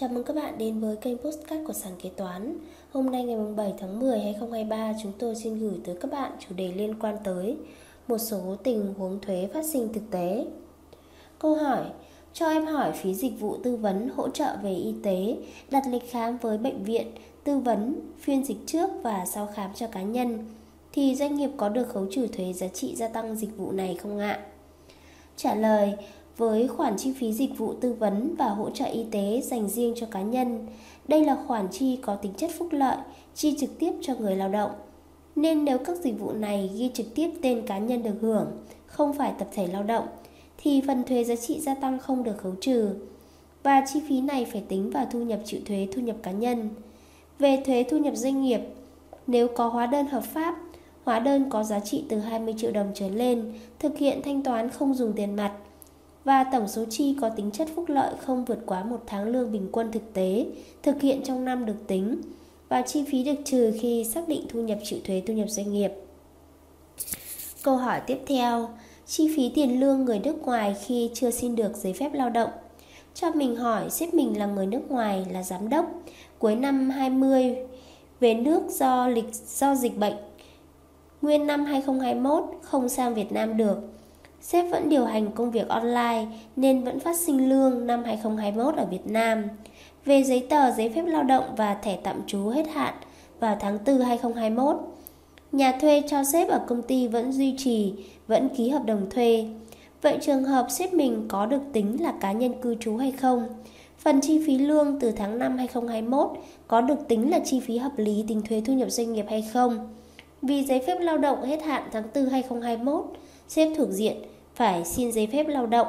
Chào mừng các bạn đến với kênh Postcard của Sàn Kế Toán Hôm nay ngày 7 tháng 10 2023 chúng tôi xin gửi tới các bạn chủ đề liên quan tới một số tình huống thuế phát sinh thực tế Câu hỏi Cho em hỏi phí dịch vụ tư vấn hỗ trợ về y tế, đặt lịch khám với bệnh viện, tư vấn, phiên dịch trước và sau khám cho cá nhân thì doanh nghiệp có được khấu trừ thuế giá trị gia tăng dịch vụ này không ạ? Trả lời với khoản chi phí dịch vụ tư vấn và hỗ trợ y tế dành riêng cho cá nhân. Đây là khoản chi có tính chất phúc lợi, chi trực tiếp cho người lao động. Nên nếu các dịch vụ này ghi trực tiếp tên cá nhân được hưởng, không phải tập thể lao động, thì phần thuế giá trị gia tăng không được khấu trừ. Và chi phí này phải tính vào thu nhập chịu thuế thu nhập cá nhân. Về thuế thu nhập doanh nghiệp, nếu có hóa đơn hợp pháp, hóa đơn có giá trị từ 20 triệu đồng trở lên, thực hiện thanh toán không dùng tiền mặt – và tổng số chi có tính chất phúc lợi không vượt quá một tháng lương bình quân thực tế thực hiện trong năm được tính và chi phí được trừ khi xác định thu nhập chịu thuế thu nhập doanh nghiệp. Câu hỏi tiếp theo, chi phí tiền lương người nước ngoài khi chưa xin được giấy phép lao động. Cho mình hỏi, xếp mình là người nước ngoài là giám đốc, cuối năm 20 về nước do lịch do dịch bệnh. Nguyên năm 2021 không sang Việt Nam được Sếp vẫn điều hành công việc online nên vẫn phát sinh lương năm 2021 ở Việt Nam. Về giấy tờ giấy phép lao động và thẻ tạm trú hết hạn vào tháng 4 2021. Nhà thuê cho sếp ở công ty vẫn duy trì, vẫn ký hợp đồng thuê. Vậy trường hợp sếp mình có được tính là cá nhân cư trú hay không? Phần chi phí lương từ tháng 5 2021 có được tính là chi phí hợp lý tính thuế thu nhập doanh nghiệp hay không? Vì giấy phép lao động hết hạn tháng 4 2021, xếp thuộc diện phải xin giấy phép lao động.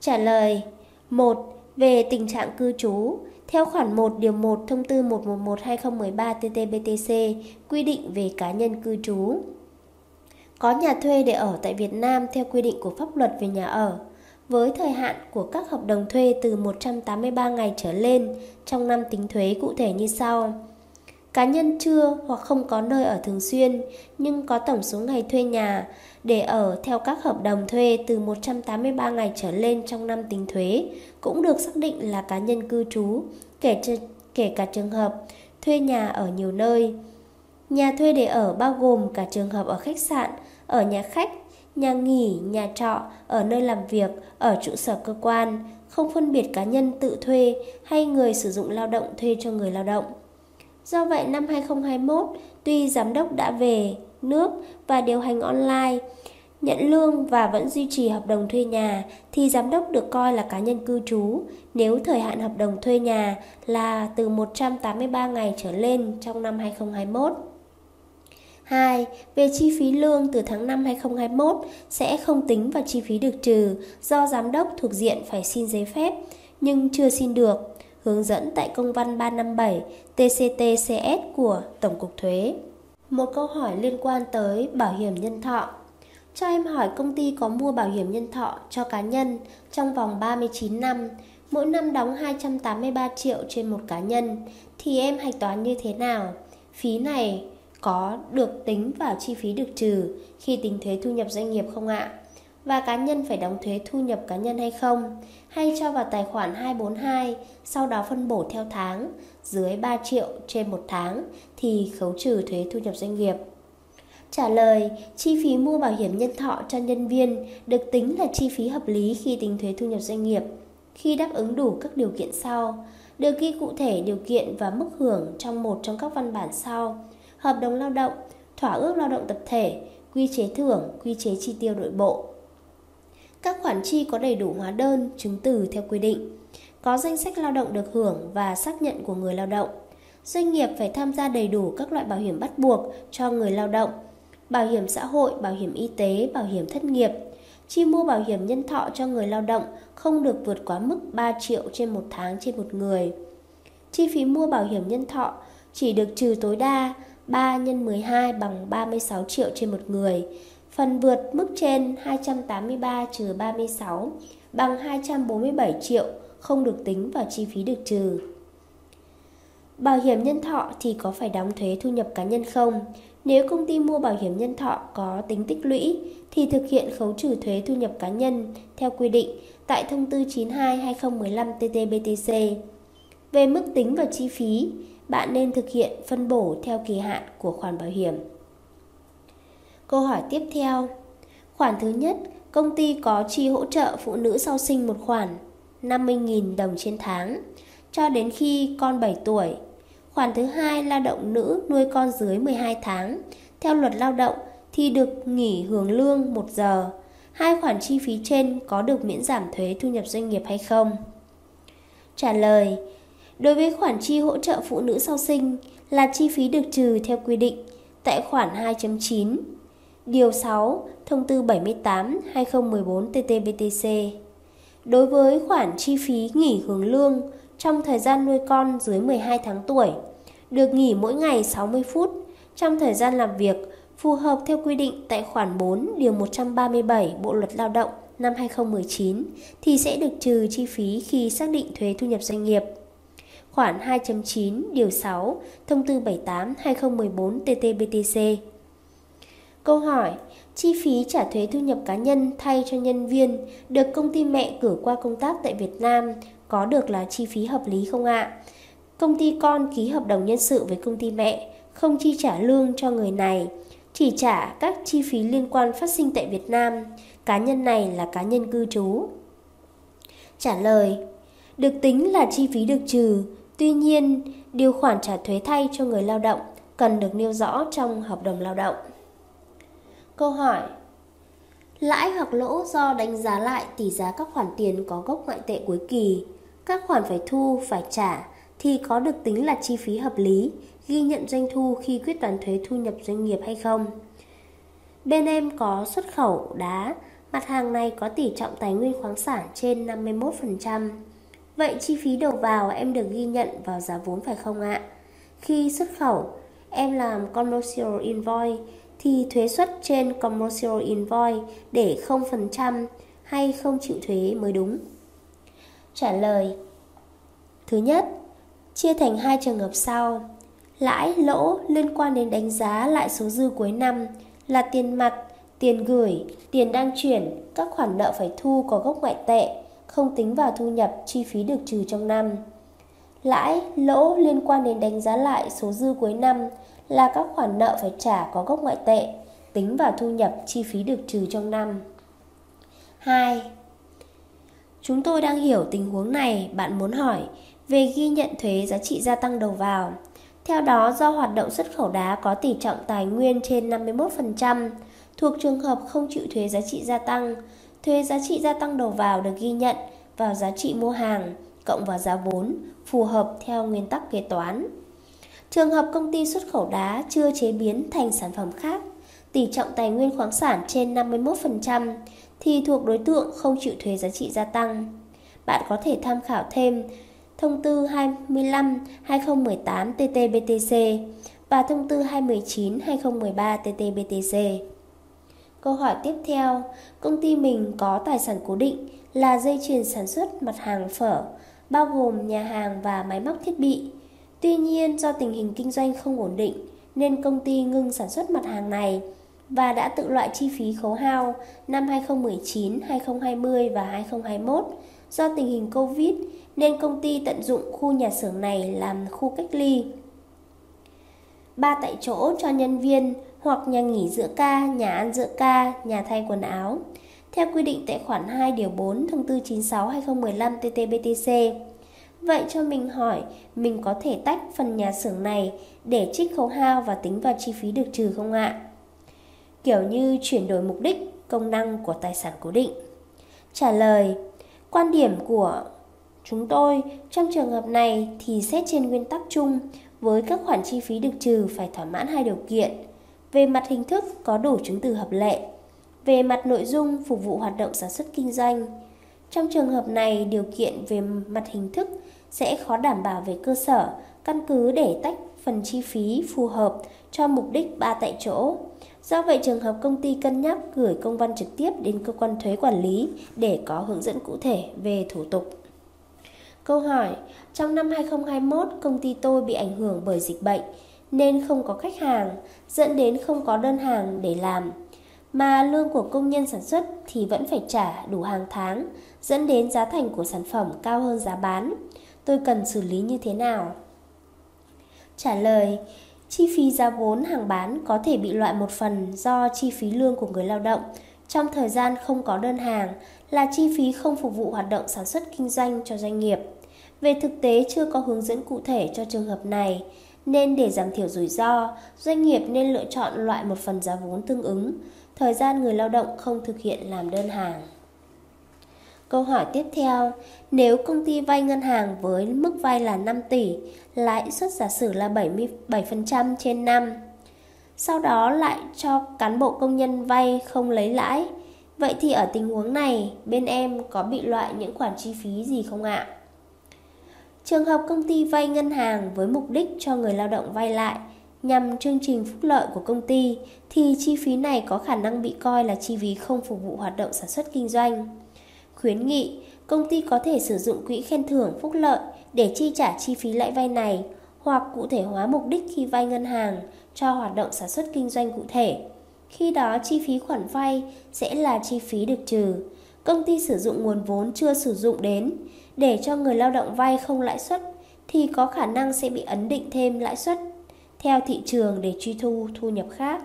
Trả lời 1. Về tình trạng cư trú, theo khoản 1 điều 1 thông tư 111-2013-TT-BTC quy định về cá nhân cư trú. Có nhà thuê để ở tại Việt Nam theo quy định của pháp luật về nhà ở, với thời hạn của các hợp đồng thuê từ 183 ngày trở lên trong năm tính thuế cụ thể như sau. Cá nhân chưa hoặc không có nơi ở thường xuyên nhưng có tổng số ngày thuê nhà để ở theo các hợp đồng thuê từ 183 ngày trở lên trong năm tính thuế cũng được xác định là cá nhân cư trú, kể, kể cả trường hợp thuê nhà ở nhiều nơi. Nhà thuê để ở bao gồm cả trường hợp ở khách sạn, ở nhà khách, nhà nghỉ, nhà trọ, ở nơi làm việc, ở trụ sở cơ quan, không phân biệt cá nhân tự thuê hay người sử dụng lao động thuê cho người lao động. Do vậy năm 2021, tuy giám đốc đã về nước và điều hành online, nhận lương và vẫn duy trì hợp đồng thuê nhà thì giám đốc được coi là cá nhân cư trú nếu thời hạn hợp đồng thuê nhà là từ 183 ngày trở lên trong năm 2021. 2. Về chi phí lương từ tháng 5 2021 sẽ không tính vào chi phí được trừ do giám đốc thuộc diện phải xin giấy phép nhưng chưa xin được hướng dẫn tại công văn 357 TCTCS của Tổng cục Thuế. Một câu hỏi liên quan tới bảo hiểm nhân thọ. Cho em hỏi công ty có mua bảo hiểm nhân thọ cho cá nhân trong vòng 39 năm, mỗi năm đóng 283 triệu trên một cá nhân, thì em hạch toán như thế nào? Phí này có được tính vào chi phí được trừ khi tính thuế thu nhập doanh nghiệp không ạ? Và cá nhân phải đóng thuế thu nhập cá nhân hay không, hay cho vào tài khoản 242, sau đó phân bổ theo tháng, dưới 3 triệu trên một tháng thì khấu trừ thuế thu nhập doanh nghiệp. Trả lời, chi phí mua bảo hiểm nhân thọ cho nhân viên được tính là chi phí hợp lý khi tính thuế thu nhập doanh nghiệp, khi đáp ứng đủ các điều kiện sau, được ghi cụ thể điều kiện và mức hưởng trong một trong các văn bản sau: hợp đồng lao động, thỏa ước lao động tập thể, quy chế thưởng, quy chế chi tiêu nội bộ. Khoản chi có đầy đủ hóa đơn, chứng từ theo quy định. Có danh sách lao động được hưởng và xác nhận của người lao động. Doanh nghiệp phải tham gia đầy đủ các loại bảo hiểm bắt buộc cho người lao động, bảo hiểm xã hội, bảo hiểm y tế, bảo hiểm thất nghiệp. Chi mua bảo hiểm nhân thọ cho người lao động không được vượt quá mức 3 triệu trên một tháng trên một người. Chi phí mua bảo hiểm nhân thọ chỉ được trừ tối đa 3 x 12 bằng 36 triệu trên một người Phần vượt mức trên 283 trừ 36 bằng 247 triệu không được tính vào chi phí được trừ. Bảo hiểm nhân thọ thì có phải đóng thuế thu nhập cá nhân không? Nếu công ty mua bảo hiểm nhân thọ có tính tích lũy thì thực hiện khấu trừ thuế thu nhập cá nhân theo quy định tại thông tư 92/2015/TT-BTC. Về mức tính và chi phí, bạn nên thực hiện phân bổ theo kỳ hạn của khoản bảo hiểm. Câu hỏi tiếp theo. Khoản thứ nhất, công ty có chi hỗ trợ phụ nữ sau sinh một khoản 50.000 đồng trên tháng cho đến khi con 7 tuổi. Khoản thứ hai, lao động nữ nuôi con dưới 12 tháng. Theo luật lao động thì được nghỉ hưởng lương 1 giờ. Hai khoản chi phí trên có được miễn giảm thuế thu nhập doanh nghiệp hay không? Trả lời, đối với khoản chi hỗ trợ phụ nữ sau sinh là chi phí được trừ theo quy định tại khoản 2.9 Điều 6, Thông tư 78-2014-TT-BTC Đối với khoản chi phí nghỉ hưởng lương trong thời gian nuôi con dưới 12 tháng tuổi, được nghỉ mỗi ngày 60 phút trong thời gian làm việc phù hợp theo quy định tại khoản 4 điều 137 Bộ luật Lao động năm 2019 thì sẽ được trừ chi phí khi xác định thuế thu nhập doanh nghiệp. Khoản 2.9 điều 6 Thông tư 78 2014 TT-BTC Câu hỏi, chi phí trả thuế thu nhập cá nhân thay cho nhân viên được công ty mẹ cử qua công tác tại Việt Nam có được là chi phí hợp lý không ạ? Công ty con ký hợp đồng nhân sự với công ty mẹ, không chi trả lương cho người này, chỉ trả các chi phí liên quan phát sinh tại Việt Nam. Cá nhân này là cá nhân cư trú. Trả lời, được tính là chi phí được trừ, tuy nhiên điều khoản trả thuế thay cho người lao động cần được nêu rõ trong hợp đồng lao động. Câu hỏi Lãi hoặc lỗ do đánh giá lại tỷ giá các khoản tiền có gốc ngoại tệ cuối kỳ, các khoản phải thu, phải trả thì có được tính là chi phí hợp lý, ghi nhận doanh thu khi quyết toán thuế thu nhập doanh nghiệp hay không? Bên em có xuất khẩu đá, mặt hàng này có tỷ trọng tài nguyên khoáng sản trên 51%. Vậy chi phí đầu vào em được ghi nhận vào giá vốn phải không ạ? Khi xuất khẩu, em làm commercial invoice thì thuế suất trên commercial invoice để 0% hay không chịu thuế mới đúng. Trả lời Thứ nhất, chia thành hai trường hợp sau. Lãi, lỗ liên quan đến đánh giá lại số dư cuối năm là tiền mặt, tiền gửi, tiền đang chuyển, các khoản nợ phải thu có gốc ngoại tệ, không tính vào thu nhập chi phí được trừ trong năm. Lãi, lỗ liên quan đến đánh giá lại số dư cuối năm là các khoản nợ phải trả có gốc ngoại tệ, tính vào thu nhập chi phí được trừ trong năm. 2. Chúng tôi đang hiểu tình huống này, bạn muốn hỏi về ghi nhận thuế giá trị gia tăng đầu vào. Theo đó, do hoạt động xuất khẩu đá có tỷ trọng tài nguyên trên 51%, thuộc trường hợp không chịu thuế giá trị gia tăng, thuế giá trị gia tăng đầu vào được ghi nhận vào giá trị mua hàng cộng vào giá vốn phù hợp theo nguyên tắc kế toán. Trường hợp công ty xuất khẩu đá chưa chế biến thành sản phẩm khác, tỷ trọng tài nguyên khoáng sản trên 51% thì thuộc đối tượng không chịu thuế giá trị gia tăng. Bạn có thể tham khảo thêm thông tư 25/2018 TT-BTC và thông tư 219/2013 TT-BTC. Câu hỏi tiếp theo, công ty mình có tài sản cố định là dây chuyền sản xuất mặt hàng phở, bao gồm nhà hàng và máy móc thiết bị. Tuy nhiên, do tình hình kinh doanh không ổn định nên công ty ngưng sản xuất mặt hàng này và đã tự loại chi phí khấu hao năm 2019, 2020 và 2021 do tình hình Covid nên công ty tận dụng khu nhà xưởng này làm khu cách ly. Ba tại chỗ cho nhân viên hoặc nhà nghỉ giữa ca, nhà ăn giữa ca, nhà thay quần áo. Theo quy định tại khoản 2 điều 4 thông tư 96 2015 TT-BTC. Vậy cho mình hỏi, mình có thể tách phần nhà xưởng này để trích khấu hao và tính vào chi phí được trừ không ạ? Kiểu như chuyển đổi mục đích, công năng của tài sản cố định. Trả lời, quan điểm của chúng tôi trong trường hợp này thì xét trên nguyên tắc chung với các khoản chi phí được trừ phải thỏa mãn hai điều kiện. Về mặt hình thức có đủ chứng từ hợp lệ. Về mặt nội dung phục vụ hoạt động sản xuất kinh doanh. Trong trường hợp này, điều kiện về mặt hình thức sẽ khó đảm bảo về cơ sở, căn cứ để tách phần chi phí phù hợp cho mục đích ba tại chỗ. Do vậy trường hợp công ty cân nhắc gửi công văn trực tiếp đến cơ quan thuế quản lý để có hướng dẫn cụ thể về thủ tục. Câu hỏi, trong năm 2021 công ty tôi bị ảnh hưởng bởi dịch bệnh nên không có khách hàng, dẫn đến không có đơn hàng để làm. Mà lương của công nhân sản xuất thì vẫn phải trả đủ hàng tháng, dẫn đến giá thành của sản phẩm cao hơn giá bán. Tôi cần xử lý như thế nào? Trả lời, chi phí giá vốn hàng bán có thể bị loại một phần do chi phí lương của người lao động trong thời gian không có đơn hàng là chi phí không phục vụ hoạt động sản xuất kinh doanh cho doanh nghiệp. Về thực tế chưa có hướng dẫn cụ thể cho trường hợp này, nên để giảm thiểu rủi ro, doanh nghiệp nên lựa chọn loại một phần giá vốn tương ứng, thời gian người lao động không thực hiện làm đơn hàng. Câu hỏi tiếp theo, nếu công ty vay ngân hàng với mức vay là 5 tỷ, lãi suất giả sử là 77% trên năm, sau đó lại cho cán bộ công nhân vay không lấy lãi, vậy thì ở tình huống này, bên em có bị loại những khoản chi phí gì không ạ? Trường hợp công ty vay ngân hàng với mục đích cho người lao động vay lại nhằm chương trình phúc lợi của công ty thì chi phí này có khả năng bị coi là chi phí không phục vụ hoạt động sản xuất kinh doanh. Khuyến nghị, công ty có thể sử dụng quỹ khen thưởng phúc lợi để chi trả chi phí lãi vay này hoặc cụ thể hóa mục đích khi vay ngân hàng cho hoạt động sản xuất kinh doanh cụ thể. Khi đó chi phí khoản vay sẽ là chi phí được trừ. Công ty sử dụng nguồn vốn chưa sử dụng đến để cho người lao động vay không lãi suất thì có khả năng sẽ bị ấn định thêm lãi suất theo thị trường để truy thu thu nhập khác.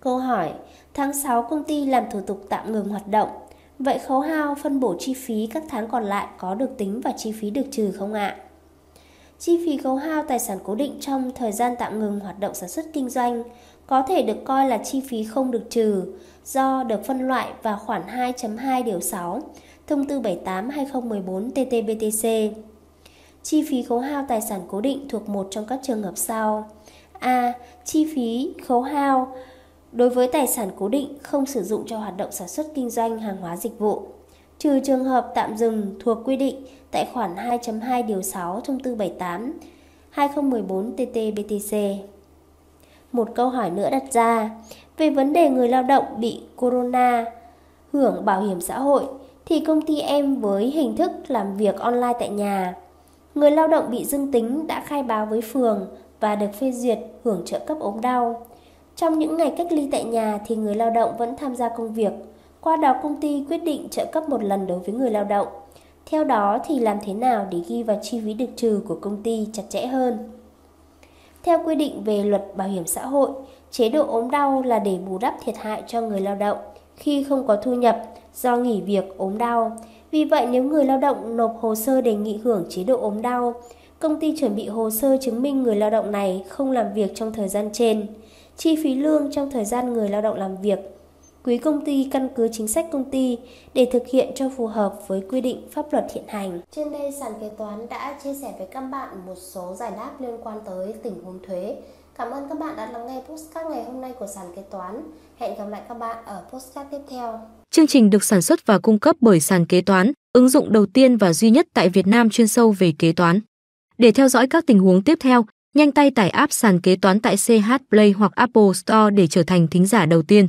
Câu hỏi, tháng 6 công ty làm thủ tục tạm ngừng hoạt động. Vậy khấu hao phân bổ chi phí các tháng còn lại có được tính và chi phí được trừ không ạ? Chi phí khấu hao tài sản cố định trong thời gian tạm ngừng hoạt động sản xuất kinh doanh có thể được coi là chi phí không được trừ do được phân loại vào khoản 2.2 điều 6 Thông tư 78/2014 TT-BTC. Chi phí khấu hao tài sản cố định thuộc một trong các trường hợp sau. A. Chi phí khấu hao đối với tài sản cố định không sử dụng cho hoạt động sản xuất kinh doanh hàng hóa dịch vụ trừ trường hợp tạm dừng thuộc quy định tại khoản 2.2 điều 6 thông tư 78 2014 TT-BTC. Một câu hỏi nữa đặt ra về vấn đề người lao động bị corona hưởng bảo hiểm xã hội, thì công ty em với hình thức làm việc online tại nhà. Người lao động bị dương tính đã khai báo với phường và được phê duyệt hưởng trợ cấp ốm đau. Trong những ngày cách ly tại nhà thì người lao động vẫn tham gia công việc. Qua đó công ty quyết định trợ cấp một lần đối với người lao động. Theo đó thì làm thế nào để ghi vào chi phí được trừ của công ty chặt chẽ hơn? Theo quy định về luật bảo hiểm xã hội, chế độ ốm đau là để bù đắp thiệt hại cho người lao động khi không có thu nhập do nghỉ việc ốm đau. Vì vậy nếu người lao động nộp hồ sơ đề nghị hưởng chế độ ốm đau, công ty chuẩn bị hồ sơ chứng minh người lao động này không làm việc trong thời gian trên, chi phí lương trong thời gian người lao động làm việc. Quý công ty căn cứ chính sách công ty để thực hiện cho phù hợp với quy định pháp luật hiện hành. Trên đây sàn kế toán đã chia sẻ với các bạn một số giải đáp liên quan tới tình huống thuế. Cảm ơn các bạn đã lắng nghe postcard ngày hôm nay của sàn kế toán. Hẹn gặp lại các bạn ở postcard tiếp theo. Chương trình được sản xuất và cung cấp bởi sàn kế toán, ứng dụng đầu tiên và duy nhất tại Việt Nam chuyên sâu về kế toán. Để theo dõi các tình huống tiếp theo, nhanh tay tải app sàn kế toán tại CH Play hoặc Apple Store để trở thành thính giả đầu tiên.